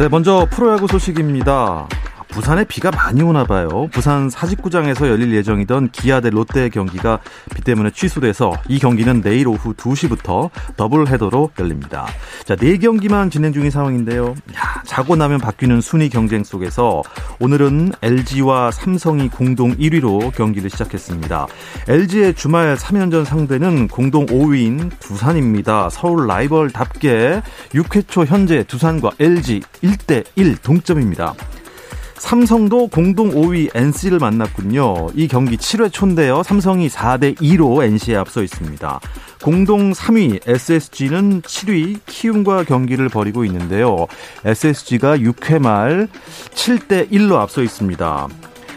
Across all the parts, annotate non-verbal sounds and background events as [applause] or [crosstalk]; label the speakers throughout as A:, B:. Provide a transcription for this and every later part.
A: 네, 먼저 프로야구 소식입니다. 부산에 비가 많이 오나 봐요. 부산 사직구장에서 열릴 예정이던 기아 대 롯데 경기가 비 때문에 취소돼서 이 경기는 내일 오후 2시부터 더블 헤더로 열립니다. 자, 네 경기만 진행 중인 상황인데요. 야, 자고 나면 바뀌는 순위 경쟁 속에서 오늘은 LG와 삼성이 공동 1위로 경기를 시작했습니다. LG의 주말 3연전 상대는 공동 5위인 두산입니다. 서울 라이벌답게 6회 초 현재 두산과 LG 1대1 동점입니다. 삼성도 공동 5위 NC를 만났군요. 이 경기 7회 초인데요. 삼성이 4대 2로 NC에 앞서 있습니다. 공동 3위 SSG는 7위 키움과 경기를 벌이고 있는데요. SSG가 6회 말 7대 1로 앞서 있습니다.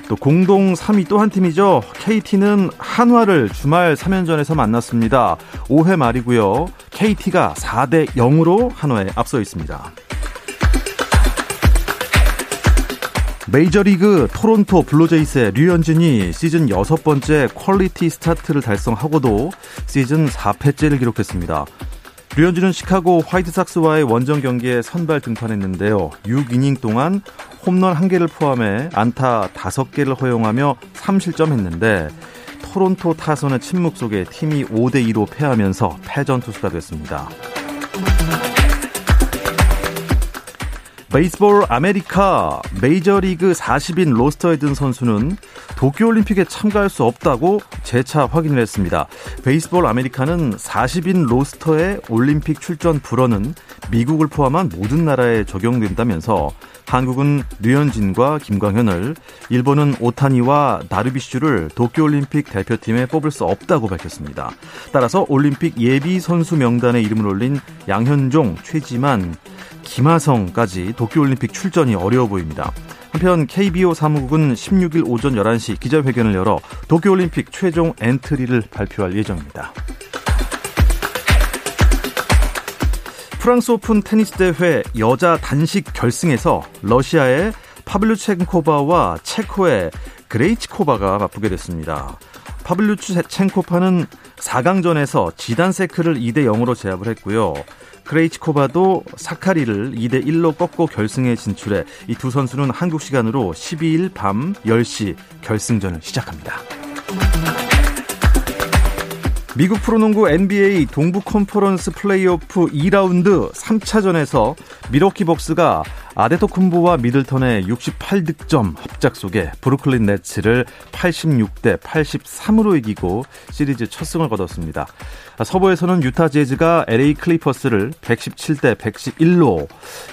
A: 또 공동 3위 또 한 팀이죠. KT는 한화를 주말 3연전에서 만났습니다. 5회 말이고요. KT가 4대 0으로 한화에 앞서 있습니다. 메이저리그 토론토 블루제이스의 류현진이 시즌 여섯 번째 퀄리티 스타트를 달성하고도 시즌 4패째를 기록했습니다. 류현진은 시카고 화이트삭스와의 원정 경기에 선발 등판했는데요. 6이닝 동안 홈런 1개를 포함해 안타 5개를 허용하며 3실점했는데 토론토 타선의 침묵 속에 팀이 5대2로 패하면서 패전 투수가 됐습니다. 베이스볼 아메리카 메이저리그 40인 로스터에 든 선수는 도쿄올림픽에 참가할 수 없다고 재차 확인을 했습니다. 베이스볼 아메리카는 40인 로스터의 올림픽 출전 불허는 미국을 포함한 모든 나라에 적용된다면서 한국은 류현진과 김광현을, 일본은 오타니와 다르비슈를 도쿄올림픽 대표팀에 뽑을 수 없다고 밝혔습니다. 따라서 올림픽 예비 선수 명단에 이름을 올린 양현종, 최지만, 김하성까지 도쿄올림픽 출전이 어려워 보입니다. 한편 KBO 사무국은 16일 오전 11시 기자회견을 열어 도쿄올림픽 최종 엔트리를 발표할 예정입니다. 프랑스 오픈 테니스 대회 여자 단식 결승에서 러시아의 파블류첸코바와 체코의 크레이치코바가 맞붙게 됐습니다. 파블류첸코바는 4강전에서 지단세크를 2대 0으로 제압을 했고요. 크레이치코바도 사카리를 2대 1로 꺾고 결승에 진출해 이 두 선수는 한국 시간으로 12일 밤 10시 결승전을 시작합니다. 미국 프로농구 NBA 동부 컨퍼런스 플레이오프 2라운드 3차전에서 밀워키 벅스가 아데토쿤보와 미들턴의 68득점 합작 속에 브루클린 네츠를 86대 83으로 이기고 시리즈 첫 승을 거뒀습니다. 서부에서는 유타 재즈가 LA 클리퍼스를 117대 111로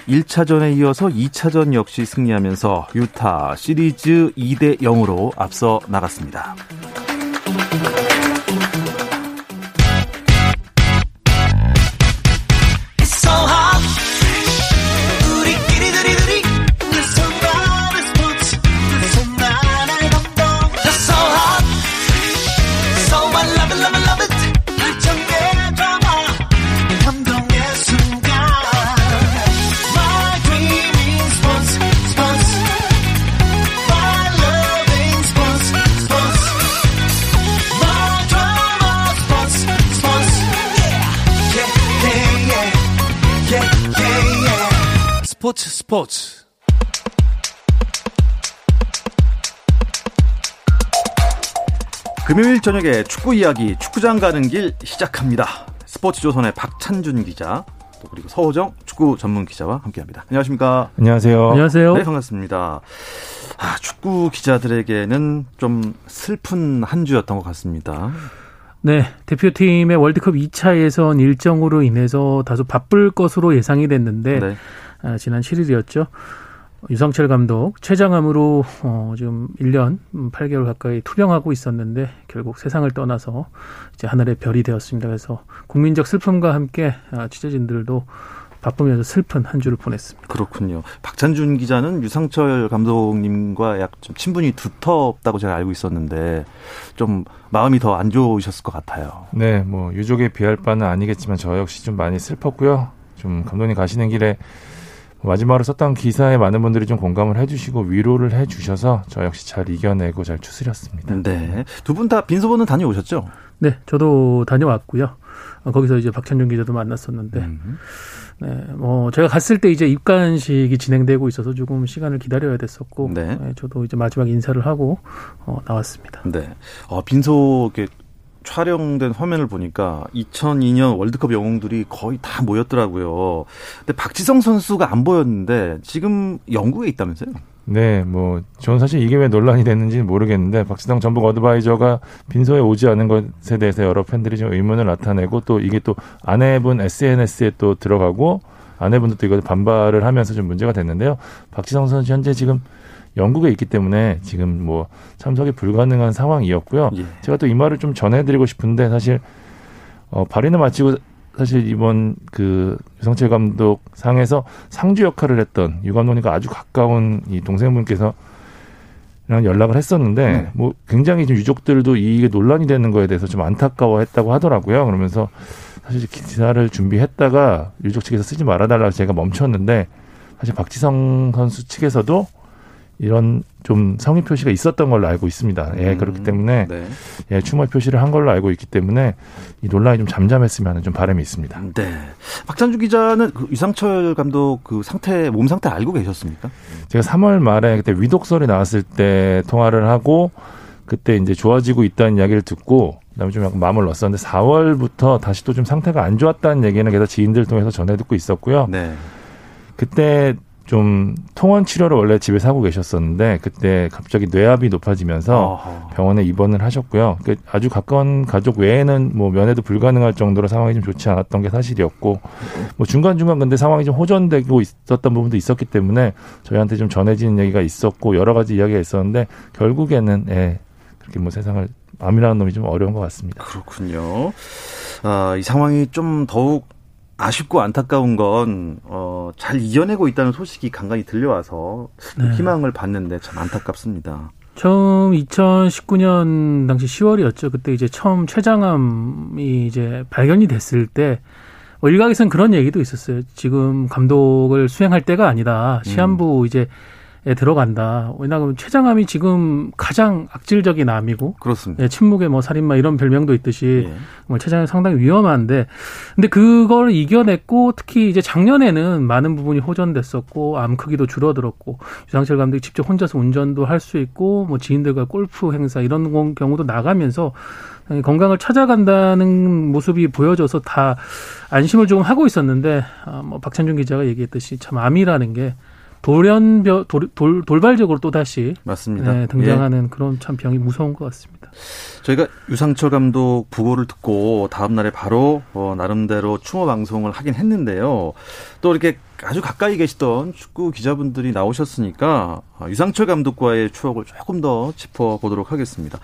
A: 1차전에 이어서 2차전 역시 승리하면서 유타 시리즈 2대 0으로 앞서 나갔습니다. 스포츠 스포츠 금요일 저녁에 축구 이야기 축구장 가는 길 시작합니다. 스포츠 조선의 박찬준 기자 또 그리고 서호정 축구 전문 기자와 함께합니다. 안녕하십니까?
B: 안녕하세요.
C: 안녕하세요.
A: 네 반갑습니다. 아, 축구 기자들에게는 좀 슬픈 한 주였던 것 같습니다.
C: 네, 대표팀의 월드컵 2차 예선 일정으로 인해서 다소 바쁠 것으로 예상이 됐는데 네. 아, 지난 7일이었죠. 유상철 감독 최장암으로 어 지금 1년 8개월 가까이 투병하고 있었는데 결국 세상을 떠나서 이제 하늘의 별이 되었습니다. 그래서 국민적 슬픔과 함께 아, 취재진들도 바쁘면서 슬픈 한 주를 보냈습니다.
A: 그렇군요. 박찬준 기자는 유상철 감독님과 약 좀 친분이 두텁다고 제가 알고 있었는데 좀 마음이 더 안 좋으셨을 것 같아요.
B: 네, 뭐 유족에 비할 바는 아니겠지만 저 역시 좀 많이 슬펐고요. 좀 감독님 가시는 길에 마지막으로 썼던 기사에 많은 분들이 좀 공감을 해주시고 위로를 해주셔서 저 역시 잘 이겨내고 잘 추스렸습니다.
A: 네. 두 분 다 빈소본은 다녀오셨죠?
C: 네, 저도 다녀왔고요. 어, 거기서 이제 박찬준 기자도 만났었는데,
A: 음.
C: 네, 뭐 제가 갔을 때 이제 입관식이 진행되고 있어서 조금 시간을 기다려야 됐었고,
A: 네.
C: 네, 저도 이제 마지막 인사를 하고 어, 나왔습니다.
A: 네. 어, 빈소 촬영된 화면을 보니까 2002년 월드컵 영웅들이 거의 다 모였더라고요. 근데 박지성 선수가 안 보였는데 지금 영국에 있다면서요?
B: 네, 뭐 저는 사실 이게 왜 논란이 됐는지 모르겠는데 박지성 전북 어드바이저가 빈소에 오지 않은 것에 대해서 여러 팬들이 좀 의문을 나타내고 또 이게 또 아내분 SNS에 또 들어가고 아내분도 또 이걸 반발을 하면서 좀 문제가 됐는데요. 박지성 선수 현재 지금 영국에 있기 때문에 지금 뭐 참석이 불가능한 상황이었고요.
A: 예.
B: 제가 또 이 말을 좀 전해드리고 싶은데 사실 어, 발인을 마치고 사실 이번 그 유성철 감독 상에서 상주 역할을 했던 유 감독님과 아주 가까운 이 동생분께서 랑 연락을 했었는데
A: 네.
B: 뭐 굉장히 좀 유족들도 이게 논란이 되는 거에 대해서 좀 안타까워했다고 하더라고요. 그러면서 사실 기사를 준비했다가 유족 측에서 쓰지 말아달라고 제가 멈췄는데 사실 박지성 선수 측에서도 이런 좀 성의 표시가 있었던 걸로 알고 있습니다. 예,
A: 음,
B: 그렇기 때문에
A: 네.
B: 예, 추모 표시를 한 걸로 알고 있기 때문에 이 논란이 좀 잠잠했으면 하는 좀 바람이 있습니다.
A: 네. 박찬주 기자는 그 유상철 감독 그 상태 몸 상태 알고 계셨습니까?
B: 제가 3월 말에 그때 위독설이 나왔을 때 통화를 하고 그때 이제 좋아지고 있다는 이야기를 듣고 그다음에 좀 약간 마음을 넣었었는데 4월부터 다시 또 좀 상태가 안 좋았다는 얘기는 계속 지인들 통해서 전해 듣고 있었고요.
A: 네.
B: 그때 좀 통원 치료를 원래 집에서 하고 계셨었는데 그때 갑자기 뇌압이 높아지면서
A: 어허.
B: 병원에 입원을 하셨고요. 그 아주 가까운 가족 외에는 뭐 면회도 불가능할 정도로 상황이 좀 좋지 않았던 게 사실이었고 뭐 중간 중간 근데 상황이 좀 호전되고 있었던 부분도 있었기 때문에 저희한테 좀 전해지는 얘기가 있었고 여러 가지 이야기가 있었는데 결국에는 예 그렇게 뭐 세상을 암이라는 놈이 좀 어려운 것 같습니다.
A: 그렇군요. 아, 이 상황이 좀 더욱 아쉽고 안타까운 건, 어, 잘 이겨내고 있다는 소식이 간간히 들려와서
C: 네.
A: 희망을 봤는데 참 안타깝습니다.
C: 처음 2019년 당시 10월이었죠. 그때 이제 처음 췌장암이 이제 발견이 됐을 때, 뭐 일각에서는 그런 얘기도 있었어요. 지금 감독을 수행할 때가 아니다. 시한부 이제 에 들어간다. 왜냐하면 췌장암이 지금 가장 악질적인 암이고,
A: 그렇습니다.
C: 예, 침묵의 뭐 살인마 이런 별명도 있듯이
A: 예.
C: 췌장암이 상당히 위험한데, 근데 그걸 이겨냈고 특히 이제 작년에는 많은 부분이 호전됐었고 암 크기도 줄어들었고 유상철 감독이 직접 혼자서 운전도 할 수 있고 뭐 지인들과 골프 행사 이런 공- 경우도 나가면서 건강을 찾아간다는 모습이 보여져서 다 안심을 조금 하고 있었는데 아, 뭐 박찬준 기자가 얘기했듯이 참 암이라는 게 돌연변 돌, 돌, 돌발적으로 또 다시
A: 맞습니다.
C: 네,
A: 예.
C: 등장하는 그런 참 병이 무서운 것 같습니다.
A: 저희가 유상철 감독 부고를 듣고 다음 날에 바로 어, 나름대로 추모 방송을 하긴 했는데요. 또 이렇게 아주 가까이 계시던 축구 기자분들이 나오셨으니까 어, 유상철 감독과의 추억을 조금 더 짚어보도록 하겠습니다.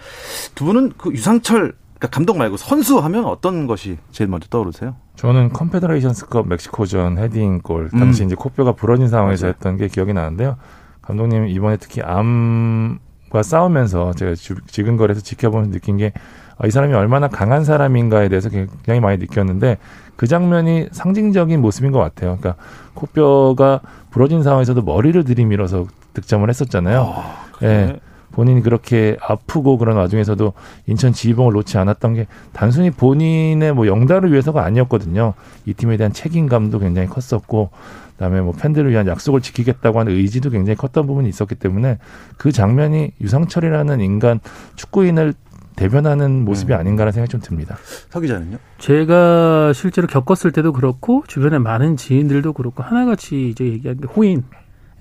A: 두 분은 그 유상철 그러니까 감독 말고 선수 하면 어떤 것이 제일 먼저 떠오르세요?
B: 저는 컨페더레이션스컵 멕시코전 헤딩골 당시
A: 음.
B: 이제 코뼈가 부러진 상황에서
A: 맞아요.
B: 했던 게 기억이 나는데요. 감독님 이번에 특히 암과 싸우면서 제가 주- 지근거리에서 지켜보면서 느낀 게 아, 이 사람이 얼마나 강한 사람인가에 대해서 굉장히 많이 느꼈는데 그 장면이 상징적인 모습인 것 같아요. 그러니까 코뼈가 부러진 상황에서도 머리를 들이밀어서 득점을 했었잖아요. 예. 본인이 그렇게 아프고 그런 와중에서도 인천 지휘봉을 놓지 않았던 게 단순히 본인의 뭐 영달을 위해서가 아니었거든요. 이 팀에 대한 책임감도 굉장히 컸었고, 그다음에 뭐 팬들을 위한 약속을 지키겠다고 하는 의지도 굉장히 컸던 부분이 있었기 때문에 그 장면이 유상철이라는 인간 축구인을 대변하는 모습이
A: 음.
B: 아닌가라는 생각이 좀 듭니다.
A: 서 기자는요?
C: 제가 실제로 겪었을 때도 그렇고 주변에 많은 지인들도 그렇고 하나같이 이제 얘기하는 게 호인.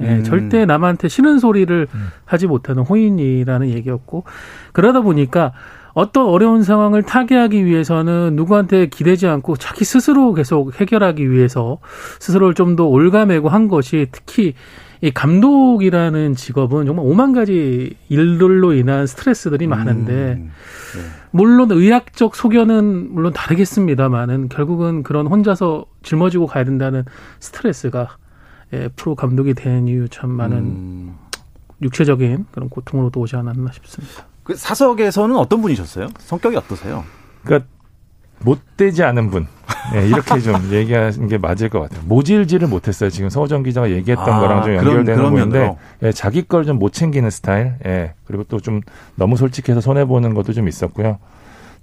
C: 예,
A: 음.
C: 절대 남한테 싫은 소리를
B: 음.
C: 하지 못하는 호인이라는 얘기였고 그러다 보니까 어떤 어려운 상황을 타개하기 위해서는 누구한테 기대지 않고 자기 스스로 계속 해결하기 위해서 스스로를 좀 더 올가매고 한 것이 특히 이 감독이라는 직업은 정말 오만 가지 일들로 인한 스트레스들이 많은데 음, 네. 물론 의학적 소견은 물론 다르겠습니다만은 결국은 그런 혼자서 짊어지고 가야 된다는 스트레스가 예, 프로 감독이 된 이유 참 많은 음. 육체적인 그런 고통으로도 오지 않았나 싶습니다.
A: 그 사석에서는 어떤 분이셨어요? 성격이 어떠세요?
B: 그러니까 못되지 않은 분. 네, 이렇게 좀 [laughs] 얘기하는 게 맞을 것 같아요. 모질지를 못했어요. 지금 서호정 기자가 얘기했던 아, 거랑 좀 연결되는 그런, 부분인데 예, 자기 걸 좀 못 챙기는 스타일. 예, 그리고 또 좀 너무 솔직해서 손해 보는 것도 좀 있었고요.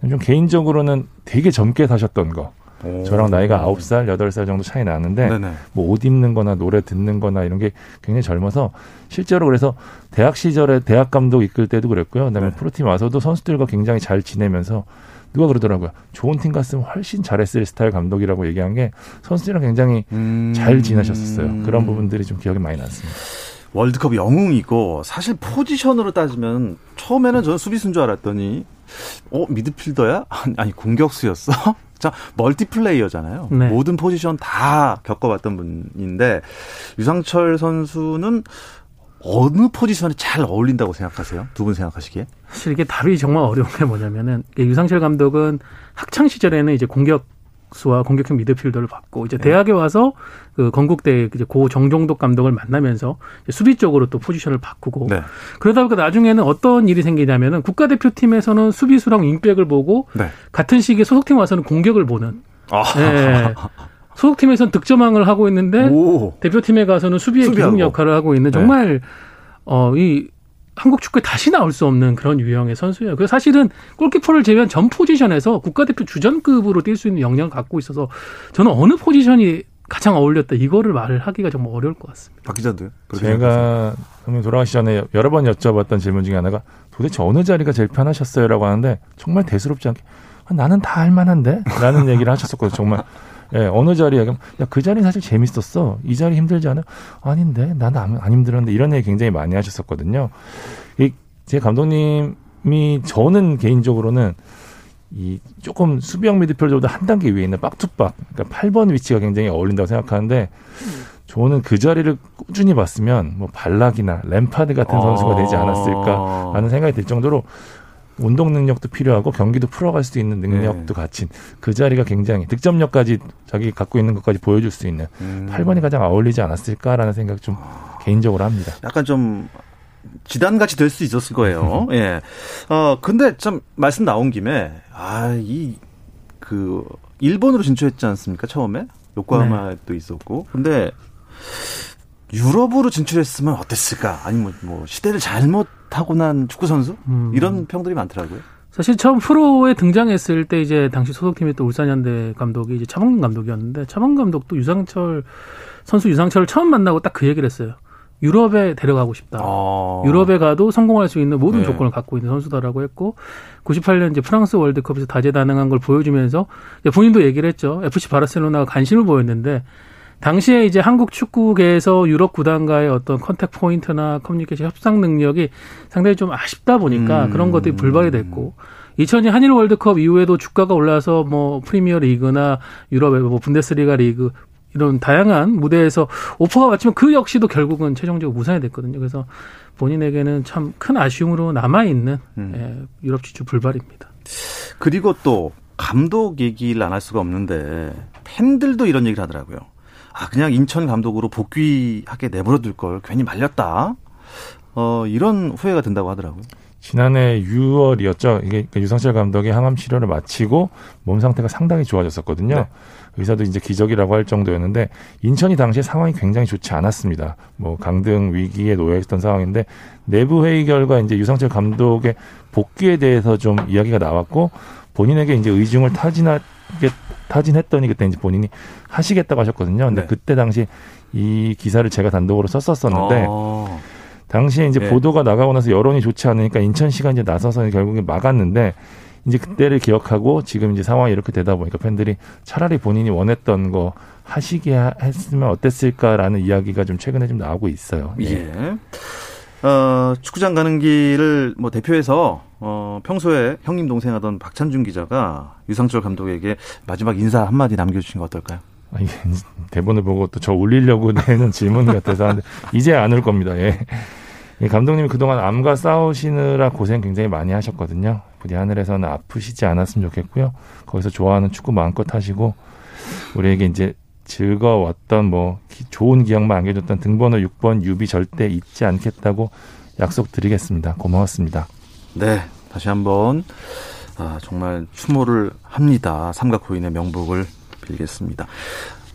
B: 좀 개인적으로는 되게 젊게 사셨던 거. 오. 저랑 나이가 아홉 살 여덟 살 정도 차이 나는데 뭐 옷 입는 거나 노래 듣는 거나 이런 게 굉장히 젊어서 실제로 그래서 대학 시절에 대학 감독 이끌 때도 그랬고요. 그다음에 네. 프로팀 와서도 선수들과 굉장히 잘 지내면서 누가 그러더라고요. 좋은 팀 갔으면 훨씬 잘했을 스타일 감독이라고 얘기한 게 선수들이랑 굉장히 음... 잘 지내셨었어요. 그런 부분들이 좀 기억이 많이 났습니다.
A: 월드컵 영웅이고 사실 포지션으로 따지면 처음에는 저는 수비수인 줄 알았더니 어 미드필더야? [laughs] 아니 공격수였어? [laughs] 자 멀티플레이어잖아요. 네. 모든 포지션 다 겪어봤던 분인데 유상철 선수는 어느 포지션에 잘 어울린다고 생각하세요? 두 분 생각하시기에?
C: 사실 이게 답이 정말 어려운 게 뭐냐면은 유상철 감독은 학창 시절에는 이제 공격 수와 공격형 미드필더를 받고 이제 네. 대학에 와서 그 건국대 이제 고 정종덕 감독을 만나면서 수비 쪽으로 또 포지션을 바꾸고 네. 그러다 보니까 나중에는 어떤 일이 생기냐면은 국가대표팀에서는 수비수랑 윙백을 보고 네. 같은 시기에 소속팀 와서는 공격을 보는 아. 네. [laughs] 소속팀에서는 득점왕을 하고 있는데 오. 대표팀에 가서는 수비의 기둥 역할을 하고 있는 네. 정말 어 이 한국 축구에 다시 나올 수 없는 그런 유형의 선수예요. 그래서 사실은 골키퍼를 제외한 전 포지션에서 국가대표 주전급으로 뛸 수 있는 역량을 갖고 있어서 저는 어느 포지션이 가장 어울렸다 이거를 말을 하기가 정말 어려울 것 같습니다.
A: 박 기자도요?
B: 제가 형님 돌아가시 전에 여러 번 여쭤봤던 질문 중에 하나가 도대체 어느 자리가 제일 편하셨어요라고 하는데 정말 대수롭지 않게 아, 나는 다 할 만한데 라는 얘기를 하셨었거든요. 정말 예, 어느 자리에 그럼 야, 그 자리 사실 재밌었어. 이 자리 힘들지 않아? 아닌데 나는 안, 안 힘들었는데 이런 얘기 굉장히 많이 하셨었거든요. 이 제 감독님이 저는 개인적으로는 이 조금 수비형 미드필더보다 한 단계 위에 있는 박투박 그러니까 8번 위치가 굉장히 어울린다고 생각하는데 저는 그 자리를 꾸준히 봤으면 뭐 발락이나 램파드 같은 선수가 되지 않았을까라는 생각이 들 정도로 운동 능력도 필요하고 경기도 풀어갈 수 있는 능력도 네. 갖춘 그 자리가 굉장히 득점력까지 자기 갖고 있는 것까지 보여줄 수 있는 음. 8번이 가장 어울리지 않았을까라는 생각 좀 개인적으로 합니다.
A: 약간 좀 지단 같이 될 수 있었을 거예요. [laughs] 예. 어 근데 참 말씀 나온 김에 아 이 그 일본으로 진출했지 않습니까 처음에 요코하마도 네. 있었고 근데 유럽으로 진출했으면 어땠을까? 아니면 뭐 시대를 잘못 타고난 축구 선수 음. 이런 평들이 많더라고요.
C: 사실 처음 프로에 등장했을 때 이제 당시 소속팀이 또 울산현대 감독이 이제 차범근 감독이었는데 차범근 감독도 유상철 선수 유상철을 처음 만나고 딱 그 얘기를 했어요. 유럽에 데려가고 싶다. 아. 유럽에 가도 성공할 수 있는 모든 네. 조건을 갖고 있는 선수다라고 했고 98년 이제 프랑스 월드컵에서 다재다능한 걸 보여주면서 본인도 얘기를 했죠. FC 바르셀로나가 관심을 보였는데 당시에 이제 한국 축구계에서 유럽 구단과의 어떤 contact point나 커뮤니케이션 협상 능력이 상당히 좀 아쉽다 보니까 음. 그런 것들이 불발이 됐고 2002 한일 월드컵 이후에도 주가가 올라서 뭐 프리미어 리그나 유럽의 뭐 분데스리가 리그 이런 다양한 무대에서 오퍼가 왔지만 그 역시도 결국은 최종적으로 무산이 됐거든요. 그래서 본인에게는 참 큰 아쉬움으로 남아 있는 음. 예, 유럽 진출 불발입니다.
A: 그리고 또 감독 얘기를 안 할 수가 없는데 팬들도 이런 얘기를 하더라고요. 아 그냥 인천 감독으로 복귀하게 내버려둘 걸 괜히 말렸다. 어 이런 후회가 든다고 하더라고요.
B: 지난해 6월이었죠. 이게 그 유상철 감독이 항암 치료를 마치고 몸 상태가 상당히 좋아졌었거든요. 네. 의사도 이제 기적이라고 할 정도였는데 인천이 당시에 상황이 굉장히 좋지 않았습니다. 뭐 강등 위기에 놓여 있었던 상황인데 내부 회의 결과 이제 유상철 감독의 복귀에 대해서 좀 이야기가 나왔고 본인에게 이제 의중을 타진하게 타진했더니 그때 이제 본인이 하시겠다고 하셨거든요. 근데 네. 그때 당시 이 기사를 제가 단독으로 썼었었는데 아. 당시에 이제 네. 보도가 나가고 나서 여론이 좋지 않으니까 인천시가 이제 나서서 결국에 막았는데 이제 그때를 기억하고 지금 이제 상황이 이렇게 되다 보니까 팬들이 차라리 본인이 원했던 거 하시게 했으면 어땠을까라는 이야기가 좀 최근에 좀 나오고 있어요.
A: 예. 예. 어, 축구장 가는 길을 뭐 대표해서 어, 평소에 형님 동생 하던 박찬준 기자가 유상철 감독에게 마지막 인사 한마디 남겨주신 거 어떨까요?
B: 아, 이게 대본을 보고 또 저 올리려고 내는 질문 같아서 하는데 이제 안 올 겁니다. 예. 감독님이 그동안 암과 싸우시느라 고생 굉장히 많이 하셨거든요. 부디 하늘에서는 아프시지 않았으면 좋겠고요. 거기서 좋아하는 축구 마음껏 하시고 우리에게 이제 즐거웠던 뭐 좋은 기억만 안겨줬던 등번호 6번 유비 절대 잊지 않겠다고 약속드리겠습니다. 고마웠습니다.
A: 네, 다시 한번 아, 정말 추모를 합니다. 삼각코인의 명복을 빌겠습니다.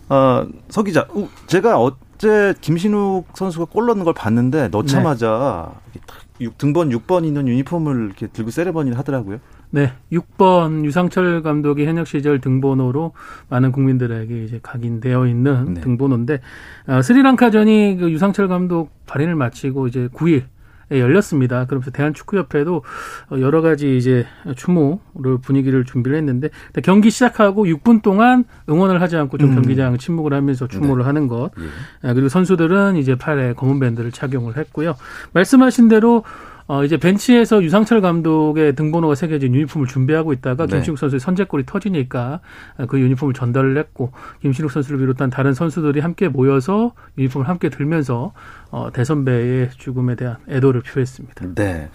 A: 아, 서 기자, 제가 어 제 김신욱 선수가 골 넣는 걸 봤는데 넣자마자 네. 등번 6번 있는 유니폼을 이렇게 들고 세레머니를 하더라고요.
C: 네, 6번 유상철 감독이 현역 시절 등번호로 많은 국민들에게 이제 각인되어 있는 네. 등번호인데 어, 스리랑카전이 그 유상철 감독 발인을 마치고 이제 9일 에 열렸습니다. 그러면서 대한축구협회도 어, 여러 가지 이제 추모를 분위기를 준비를 했는데 경기 시작하고 6분 동안 응원을 하지 않고 좀 음. 경기장 침묵을 하면서 추모를 네. 하는 것. 예. 아, 그리고 선수들은 이제 팔에 검은 밴드를 착용을 했고요. 말씀하신 대로 어, 이제 벤치에서 유상철 감독의 등번호가 새겨진 유니폼을 준비하고 있다가 네. 김신욱 선수의 선제골이 터지니까 그 유니폼을 전달을 했고 김신욱 선수를 비롯한 다른 선수들이 함께 모여서 유니폼을 함께 들면서 어, 대선배의 죽음에 대한 애도를 표했습니다.
A: 네.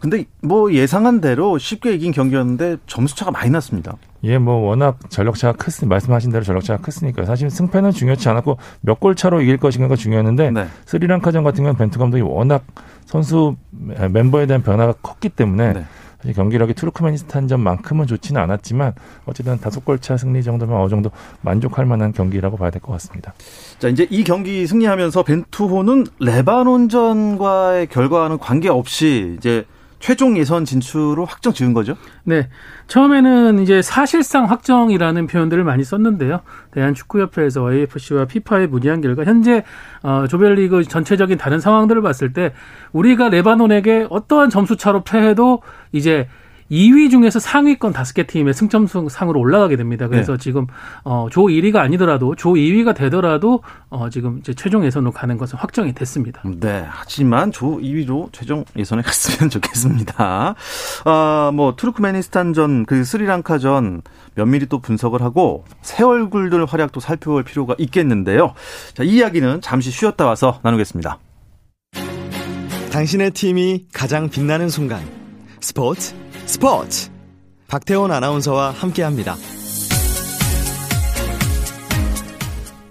A: 근데 뭐 예상한 대로 쉽게 이긴 경기였는데 점수 차가 많이 났습니다.
B: 예, 뭐 워낙 전력차가 크으니 말씀하신 대로 전력차가 크으니까 사실 승패는 중요치 않았고 몇 골 차로 이길 것인가가 중요했는데 네. 스리랑카전 같은 경우는 벤투 감독이 워낙 선수 멤버에 대한 변화가 컸기 때문에 네. 사실 경기력이 투르크메니스탄전만큼은 좋지는 않았지만 어쨌든 다섯 골차 승리 정도면 어느 정도 만족할 만한 경기라고 봐야 될 것 같습니다.
A: 자 이제 이 경기 승리하면서 벤투호는 레바논전과의 결과와는 관계없이 이제 최종 예선 진출로 확정 지은 거죠?
C: 네. 처음에는 이제 사실상 확정이라는 표현들을 많이 썼는데요. 대한축구협회에서 AFC와 피파에 문의한 결과 현재 어, 조별리그 전체적인 다른 상황들을 봤을 때 우리가 레바논에게 어떠한 점수 차로 패해도 이제 2위 중에서 상위권 5개 팀의 승점 상으로 올라가게 됩니다. 그래서 네. 지금 어, 조 1위가 아니더라도 조 2위가 되더라도 어, 지금 이제 최종 예선으로 가는 것은 확정이 됐습니다.
A: 네. 하지만 조 2위로 최종 예선에 갔으면 [laughs] 좋겠습니다. 아, 뭐 투르크메니스탄전 그 스리랑카전 면밀히 또 분석을 하고 새 얼굴들 활약도 살펴볼 필요가 있겠는데요. 자, 이 이야기는 잠시 쉬었다 와서 나누겠습니다.
D: 당신의 팀이 가장 빛나는 순간 스포츠 스포츠 박태원 아나운서와 함께합니다.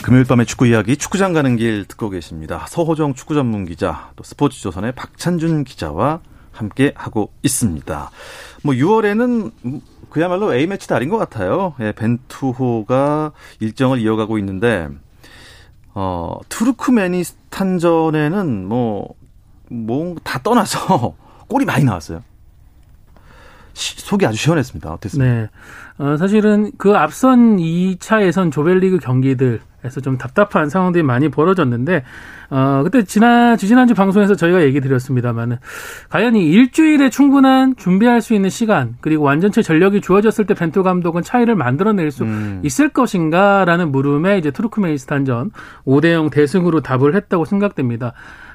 A: 금요일 밤의 축구 이야기 축구장 가는 길 듣고 계십니다. 서호정 축구 전문 기자 또 스포츠 조선의 박찬준 기자와 함께 하고 있습니다. 뭐 6월에는 그야말로 A 매치 달인 것 같아요. 예, 벤투호가 일정을 이어가고 있는데 어 투르크메니스탄전에는 뭐 뭐 다 떠나서 [laughs] 골이 많이 나왔어요. 속이 아주 시원했습니다. 어땠습니까? 네.
C: 어, 사실은 그 앞선 2차 예선 조별리그 경기들 에서 좀 답답한 상황들이 많이 벌어졌는데, 어, 그때 지난, 지지난주 방송에서 저희가 얘기 드렸습니다만은, 과연 이 일주일에 충분한 준비할 수 있는 시간, 그리고 완전체 전력이 주어졌을 때 벤투 감독은 차이를 만들어낼 수 음. 있을 것인가라는 물음에 이제 투르크메니스탄전 5대0 대승으로 답을 했다고 생각됩니다.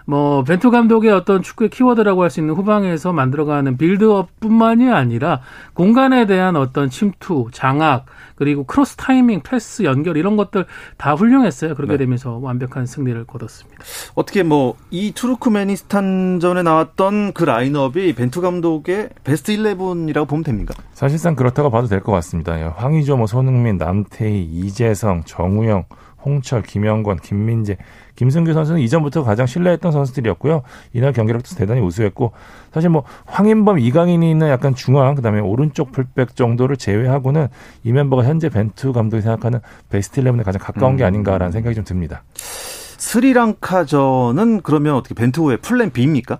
C: 뭐 벤투 감독의 어떤 축구의 키워드라고 할 수 있는 후방에서 만들어가는 빌드업뿐만이 아니라 공간에 대한 어떤 침투, 장악, 그리고 크로스 타이밍, 패스 연결 이런 것들 다 훌륭했어요. 그렇게 네. 되면서 완벽한 승리를 거뒀습니다.
A: 어떻게 뭐 이 투르크메니스탄전에 나왔던 그 라인업이 벤투 감독의 베스트 11이라고 보면 됩니까?
B: 사실상 그렇다고 봐도 될 것 같습니다. 예, 황의조, 뭐 손흥민, 남태희, 이재성, 정우영, 홍철, 김영권, 김민재 김승규 선수는 이전부터 가장 신뢰했던 선수들이었고요. 이날 경기력도 대단히 우수했고 사실 뭐 황인범, 이강인이 있는 약간 중앙 그다음에 오른쪽 풀백 정도를 제외하고는 이 멤버가 현재 벤투 감독이 생각하는 베스트 11에 가장 가까운 게 음. 아닌가라는 생각이 좀 듭니다.
A: 스리랑카전은 그러면 어떻게 벤투의 플랜 B입니까?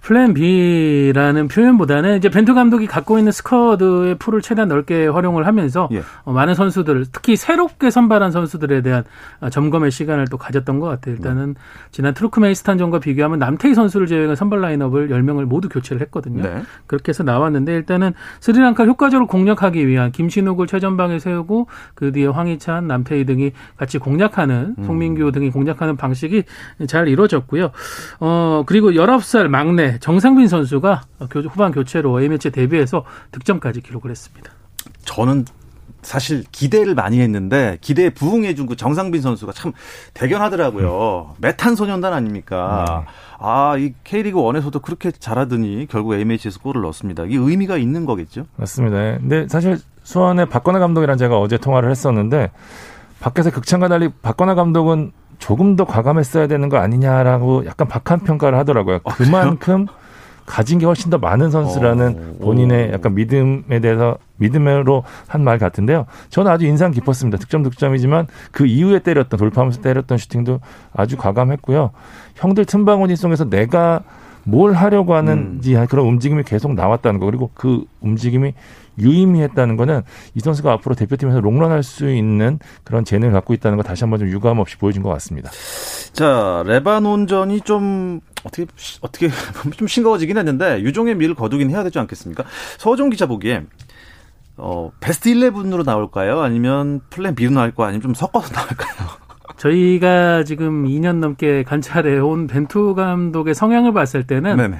C: 플랜 B라는 표현보다는 이제 벤투 감독이 갖고 있는 스쿼드의 풀을 최대한 넓게 활용을 하면서 예. 어, 많은 선수들 특히 새롭게 선발한 선수들에 대한 어, 점검의 시간을 또 가졌던 것 같아요. 일단은 네. 지난 트루크메이스탄전과 비교하면 남태희 선수를 제외한 선발 라인업을 10명을 모두 교체를 했거든요. 네. 그렇게 해서 나왔는데 일단은 스리랑카 효과적으로 공략하기 위한 김신욱을 최전방에 세우고 그 뒤에 황희찬, 남태희 등이 같이 공략하는 음. 송민규 등이 공략하는 방식이 잘 이루어졌고요. 어 그리고 19살 막내 정상빈 선수가 후반 교체로 A매치 데뷔해서 득점까지 기록을 했습니다.
A: 저는 사실 기대를 많이 했는데 기대에 부응해준 그 정상빈 선수가 참 대견하더라고요. 음. 메탄 소년단 아닙니까? 네. 아, 이 K리그 1에서도 그렇게 잘하더니 결국 MH에서 골을 넣었습니다. 이 의미가 있는 거겠죠?
B: 맞습니다. 근데 사실 수원의 박건하 감독이랑 제가 어제 통화를 했었는데 밖에서 극찬과 달리 박건하 감독은 조금 더 과감했어야 되는 거 아니냐라고 약간 박한 평가를 하더라고요. 아, 그만큼 가진 게 훨씬 더 많은 선수라는 어, 본인의 약간 믿음에 대해서 믿음으로 한 말 같은데요. 저는 아주 인상 깊었습니다. 득점 득점이지만 그 이후에 때렸던 돌파하면서 때렸던 슈팅도 아주 과감했고요. 형들 틈바구니 속에서 내가 뭘 하려고 하는지 음. 그런 움직임이 계속 나왔다는 거 그리고 그 움직임이 유의미했다는 거는 이 선수가 앞으로 대표팀에서 롱런할 수 있는 그런 재능을 갖고 있다는 거 다시 한번 좀 유감 없이 보여준 것 같습니다.
A: 자 레바논전이 좀 어떻게 어떻게 [laughs] 좀 싱거워지긴 했는데 유종의 미를 거두긴 해야 되지 않겠습니까? 서호정 기자 보기에 어 베스트 11으로 나올까요? 아니면 플랜 B로 나올까요? 아니면 좀 섞어서 [laughs] 나올까요?
C: 저희가 지금 2년 넘게 관찰해 온 벤투 감독의 성향을 봤을 때는 네네.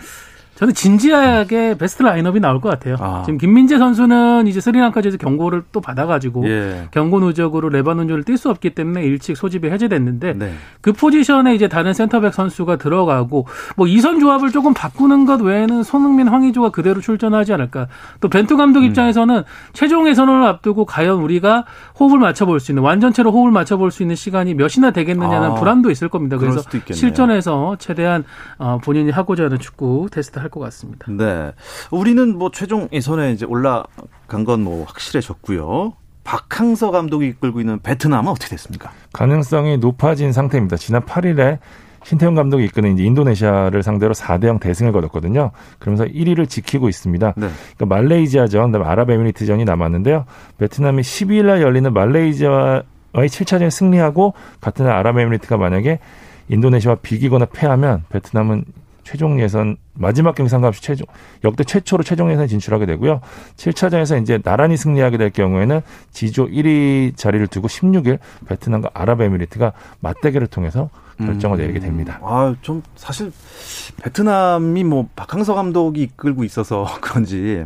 C: 저는 진지하게 베스트 라인업이 나올 것 같아요. 아. 지금 김민재 선수는 이제 스리랑카에서 경고를 또 받아가지고 예. 경고 누적으로 레바논전을 뛸 수 없기 때문에 일찍 소집이 해제됐는데 네. 그 포지션에 이제 다른 센터백 선수가 들어가고 뭐 이선 조합을 조금 바꾸는 것 외에는 손흥민, 황의조가 그대로 출전하지 않을까. 또 벤투 감독 음. 입장에서는 음. 최종 예선을 앞두고 과연 우리가 호흡을 맞춰볼 수 있는 완전체로 호흡을 맞춰볼 수 있는 시간이 몇이나 되겠느냐는 아. 불안도 있을 겁니다. 그래서 실전에서 최대한 어, 본인이 하고자 하는 축구 테스트 할것 같습니다.
A: 네. 우리는 뭐 최종 예선에 이제 올라간 건 뭐 확실해졌고요. 박항서 감독이 이끌고 있는 베트남은 어떻게 됐습니까?
B: 가능성이 높아진 상태입니다. 지난 8일에 신태용 감독이 이끄는 이제 인도네시아를 상대로 4대 0 대승을 거뒀거든요. 그러면서 1위를 지키고 있습니다. 네. 그러니까 말레이시아전, 그다음에 아랍에미리트전이 남았는데요. 베트남이 12일 날 열리는 말레이시아와의 7차전에 승리하고 같은 날 아랍에미리트가 만약에 인도네시아와 비기거나 패하면 베트남은 최종 예선 마지막 경기 상관없이 최종 역대 최초로 최종 예선에 진출하게 되고요. 7차전에서 이제 나란히 승리하게 될 경우에는 지조 1위 자리를 두고 16일 베트남과 아랍에미리트가 맞대결을 통해서 결정을 음. 내리게 됩니다.
A: 아, 좀 사실 베트남이 뭐 박항서 감독이 이끌고 있어서 [laughs] 그런지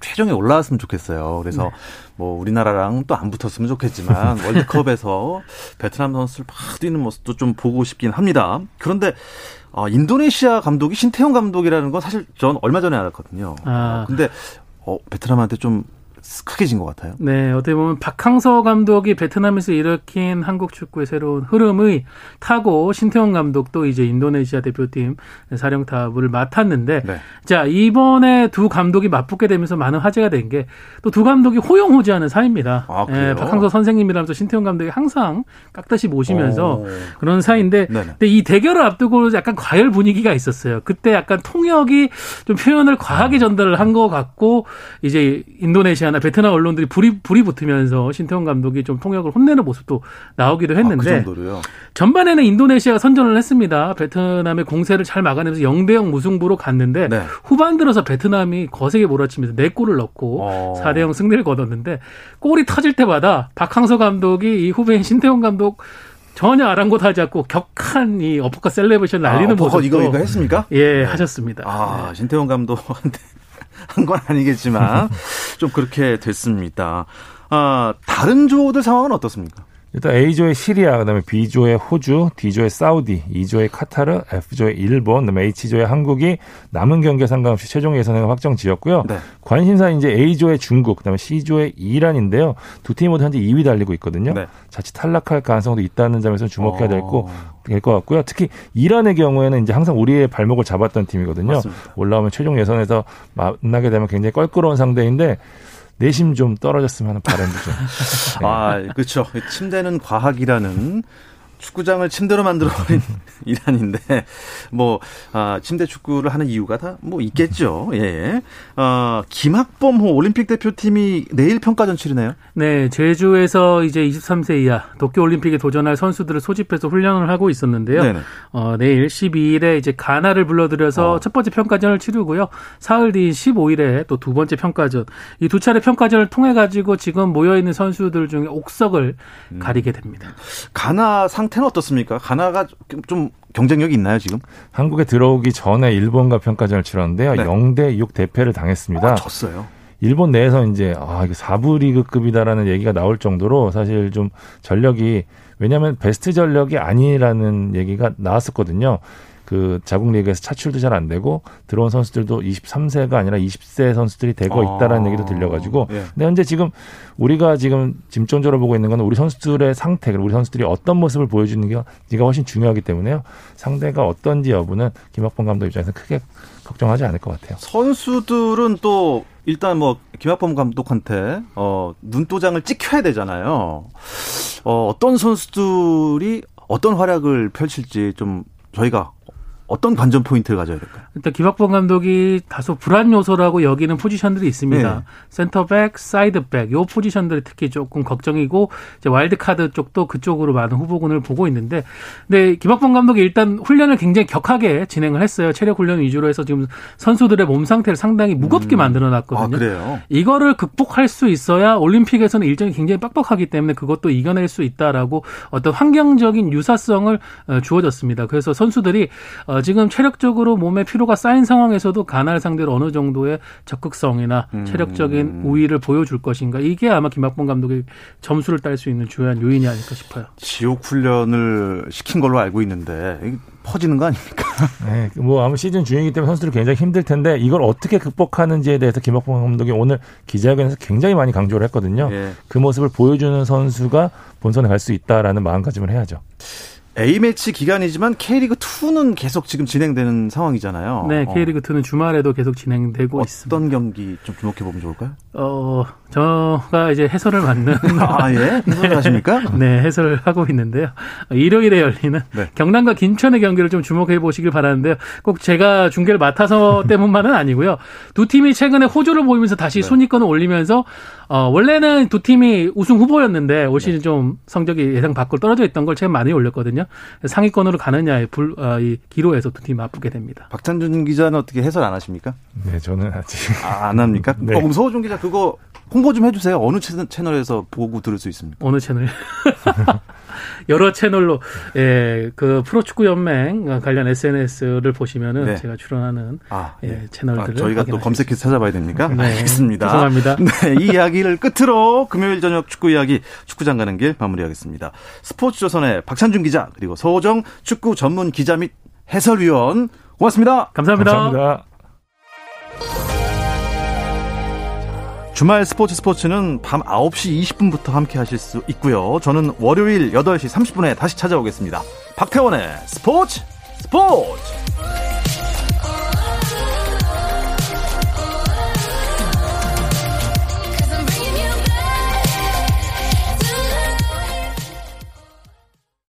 A: 최종에 올라왔으면 좋겠어요. 그래서 네. 뭐 우리나라랑 또 안 붙었으면 좋겠지만 [laughs] 월드컵에서 베트남 선수를 막 뛰는 모습도 좀 보고 싶긴 합니다. 그런데 어, 인도네시아 감독이 신태용 감독이라는 건 사실 전 얼마 전에 알았거든요. 아. 근데 어, 베트남한테 좀 크게 진 것 같아요.
C: 네, 어떻게 보면 박항서 감독이 베트남에서 일으킨 한국 축구의 새로운 흐름의 타고 신태용 감독도 이제 인도네시아 대표팀 사령탑을 맡았는데, 네. 자 이번에 두 감독이 맞붙게 되면서 많은 화제가 된 게 또 두 감독이 호용호지하는 사이입니다. 아, 네, 박항서 선생님이라면서 신태용 감독이 항상 깍다시 모시면서 오. 그런 사이인데, 근데 이 대결을 앞두고 약간 과열 분위기가 있었어요. 그때 약간 통역이 좀 표현을 과하게 전달을 한 것 같고 이제 인도네시아 나 베트남 언론들이 불이 불이 붙으면서 신태용 감독이 좀 통역을 혼내는 모습도 나오기도 했는데 아, 그 전반에는 인도네시아가 선전을 했습니다. 베트남의 공세를 잘 막아내면서 0대 0 무승부로 갔는데 네. 후반 들어서 베트남이 거세게 몰아치면서 4골을 넣고 어. 4대 0 승리를 거뒀는데 골이 터질 때마다 박항서 감독이 이 후배인 신태용 감독 전혀 아랑곳하지 않고 격한 이 어퍼컷 celebration 날리는 아, 모습
A: 이거 이거 했습니까?
C: 예, 네. 하셨습니다.
A: 아, 네. 신태용 감독한테 한 건 아니겠지만 [laughs] 좀 그렇게 됐습니다. 아, 다른 조들 상황은 어떻습니까?
B: 일단 A조의 시리아, 그다음에 B조의 호주, D조의 사우디, E조의 카타르, F조의 일본, 그다음에 H조의 한국이 남은 경기에 상관없이 최종 예선을 확정 지었고요. 네. 관심사 이제 A조의 중국, 그다음에 C조의 이란인데요. 두팀 모두 현재 2위 달리고 있거든요. 네. 자칫 탈락할 가능성도 있다는 점에서 주목해야 될거 어. 될 것 같고요. 특히 이란의 경우에는 이제 항상 우리의 발목을 잡았던 팀이거든요. 맞습니다. 올라오면 최종 예선에서 만나게 되면 굉장히 껄끄러운 상대인데 내심 좀 떨어졌으면 하는.
A: 네. [laughs] 아, 그렇죠. 침대는 과학이라는 축구장을 침대로 만들어버린 [laughs] 이란인데 뭐 아, 침대 축구를 하는 이유가 다 뭐 있겠죠. 예. 어, 김학범호 올림픽 대표팀이 내일 평가전 치르네요.
C: 네, 제주에서 이제 23세 이하 도쿄 올림픽에 도전할 선수들을 소집해서 훈련을 하고 있었는데요. 네네. 어, 내일 12일에 이제 가나를 불러들여서 어. 첫 번째 평가전을 치르고요. 사흘 뒤인 15일에 또 두 번째 평가전. 이 두 차례 평가전을 통해 가지고 지금 모여 있는 선수들 중에 옥석을 음. 가리게 됩니다.
A: 가나 상 상태는 어떻습니까? 가나가 좀 경쟁력이 있나요, 지금?
B: 한국에 들어오기 전에 일본과 평가전을 치렀는데요. 네. 0대 6 대패를 당했습니다. 아,
A: 졌어요.
B: 일본 내에서 이제 아 이게 4부 리그급이다라는 얘기가 나올 정도로 사실 좀 전력이 왜냐하면 베스트 전력이 아니라는 얘기가 나왔었거든요. 그 자국 리그에서 차출도 잘 안 되고 들어온 선수들도 23세가 아니라 20세 선수들이 되고
A: 아.
B: 있다라는 얘기도 들려가지고
A: 예.
B: 근데 현재 지금 우리가 지금 짐존적으로 보고 있는 건 우리 선수들의 상태 우리 선수들이 어떤 모습을 보여주는 게가 훨씬 중요하기 때문에요 상대가 어떤지 여부는 김학범 감독 입장에서 크게 걱정하지 않을 것 같아요.
A: 선수들은 또 일단 뭐 김학범 감독한테 어 눈도장을 찍혀야 되잖아요. 어 어떤 선수들이 어떤 활약을 펼칠지 좀 저희가 어떤 관전 포인트를 가져야 될까요?
C: 일단 김학범 감독이 다소 불안 요소라고 여기는 포지션들이 있습니다.
A: 네.
C: 센터백, 사이드백 요 포지션들이 특히 조금 걱정이고 이제 와일드 카드 쪽도 그쪽으로 많은 후보군을 보고 있는데 근데 김학범 감독이 일단 훈련을 굉장히 격하게 진행을 했어요. 체력 훈련 위주로 해서 지금 선수들의 몸 상태를 상당히 무겁게 만들어
A: 아
C: 놨거든요.
A: 그래요.
C: 이거를 극복할 수 있어야 올림픽에서는 일정이 굉장히 빡빡하기 때문에 그것도 이겨낼 수 있다라고 어떤 환경적인 유사성을 어, 주어졌습니다. 그래서 선수들이 어, 지금 체력적으로 몸에 피로가 쌓인 상황에서도 가나를 상대로 어느 정도의 적극성이나
A: 음.
C: 체력적인 우위를 보여줄 것인가 이게 아마 김학범 감독의 점수를 딸 수 있는 주요한 요인이 아닐까 싶어요.
A: 지옥 훈련을 시킨 걸로 알고 있는데 퍼지는 거 아닙니까? [laughs]
B: 네, 뭐 아무 시즌 중이기 때문에 선수들이 굉장히 힘들 텐데 이걸 어떻게 극복하는지에 대해서 김학범 감독이 오늘 기자회견에서 굉장히 많이 강조를 했거든요.
A: 예.
B: 그 모습을 보여주는 선수가 본선에 갈 수 있다라는 마음가짐을 해야죠.
A: A매치 기간이지만 K리그 2는 계속 지금 진행되는 상황이잖아요.
C: 네,
A: 어,
C: K리그 2는 주말에도 계속 진행되고 있습니다.
A: 어떤 경기 좀 주목해 보면 좋을까요?
C: 어, 저가 이제 해설을 맡는 [laughs]
A: 아 예, 해설 [laughs] 하십니까?
C: 네, 해설을 하고 있는데요. 일요일에 열리는
A: 네.
C: 경남과 김천의 경기를 좀 주목해 보시길 바라는데요. 꼭 제가 중계를 맡아서 때문만은 아니고요. 두 팀이 최근에 호조를 보이면서 다시
A: 네.
C: 순위권을 올리면서 어, 원래는 두 팀이 우승 후보였는데 올 시즌 좀 성적이 예상 밖으로 떨어져 있던 걸 제가 많이 올렸거든요. 상위권으로 가느냐의 불, 아, 이 기로에서 두 팀이 맞붙게 됩니다.
A: 박찬준 기자는 어떻게 해설 안 하십니까?
B: 네, 저는 아직
A: 아, 안 합니까? [laughs]
B: 네.
A: 어, 그럼 서호준 기자 그거 홍보 좀 해주세요. 어느 채- 채널에서 보고 들을 수 있습니까?
C: 어느 채널? [laughs] 여러 채널로 예, 그 프로축구 연맹 관련 SNS를 보시면은
A: 네.
C: 제가 출연하는
A: 아,
C: 예, 채널들을
A: 아, 저희가 또 검색해서 찾아봐야 됩니까?
C: 네.
A: 알겠습니다.
C: 죄송합니다. [laughs]
A: 네, 이 이야기를 끝으로 금요일 저녁 축구 이야기 축구장 가는 길 마무리하겠습니다. 스포츠조선의 박찬준 기자 그리고 서호정 축구 전문 기자 및 해설위원 고맙습니다.
C: 감사합니다.
B: 감사합니다.
A: 주말 스포츠 스포츠는 밤 9시 20분부터 함께 하실 수 있고요. 저는 월요일 8시 30분에 다시 찾아오겠습니다. 박태원의 스포츠 스포츠!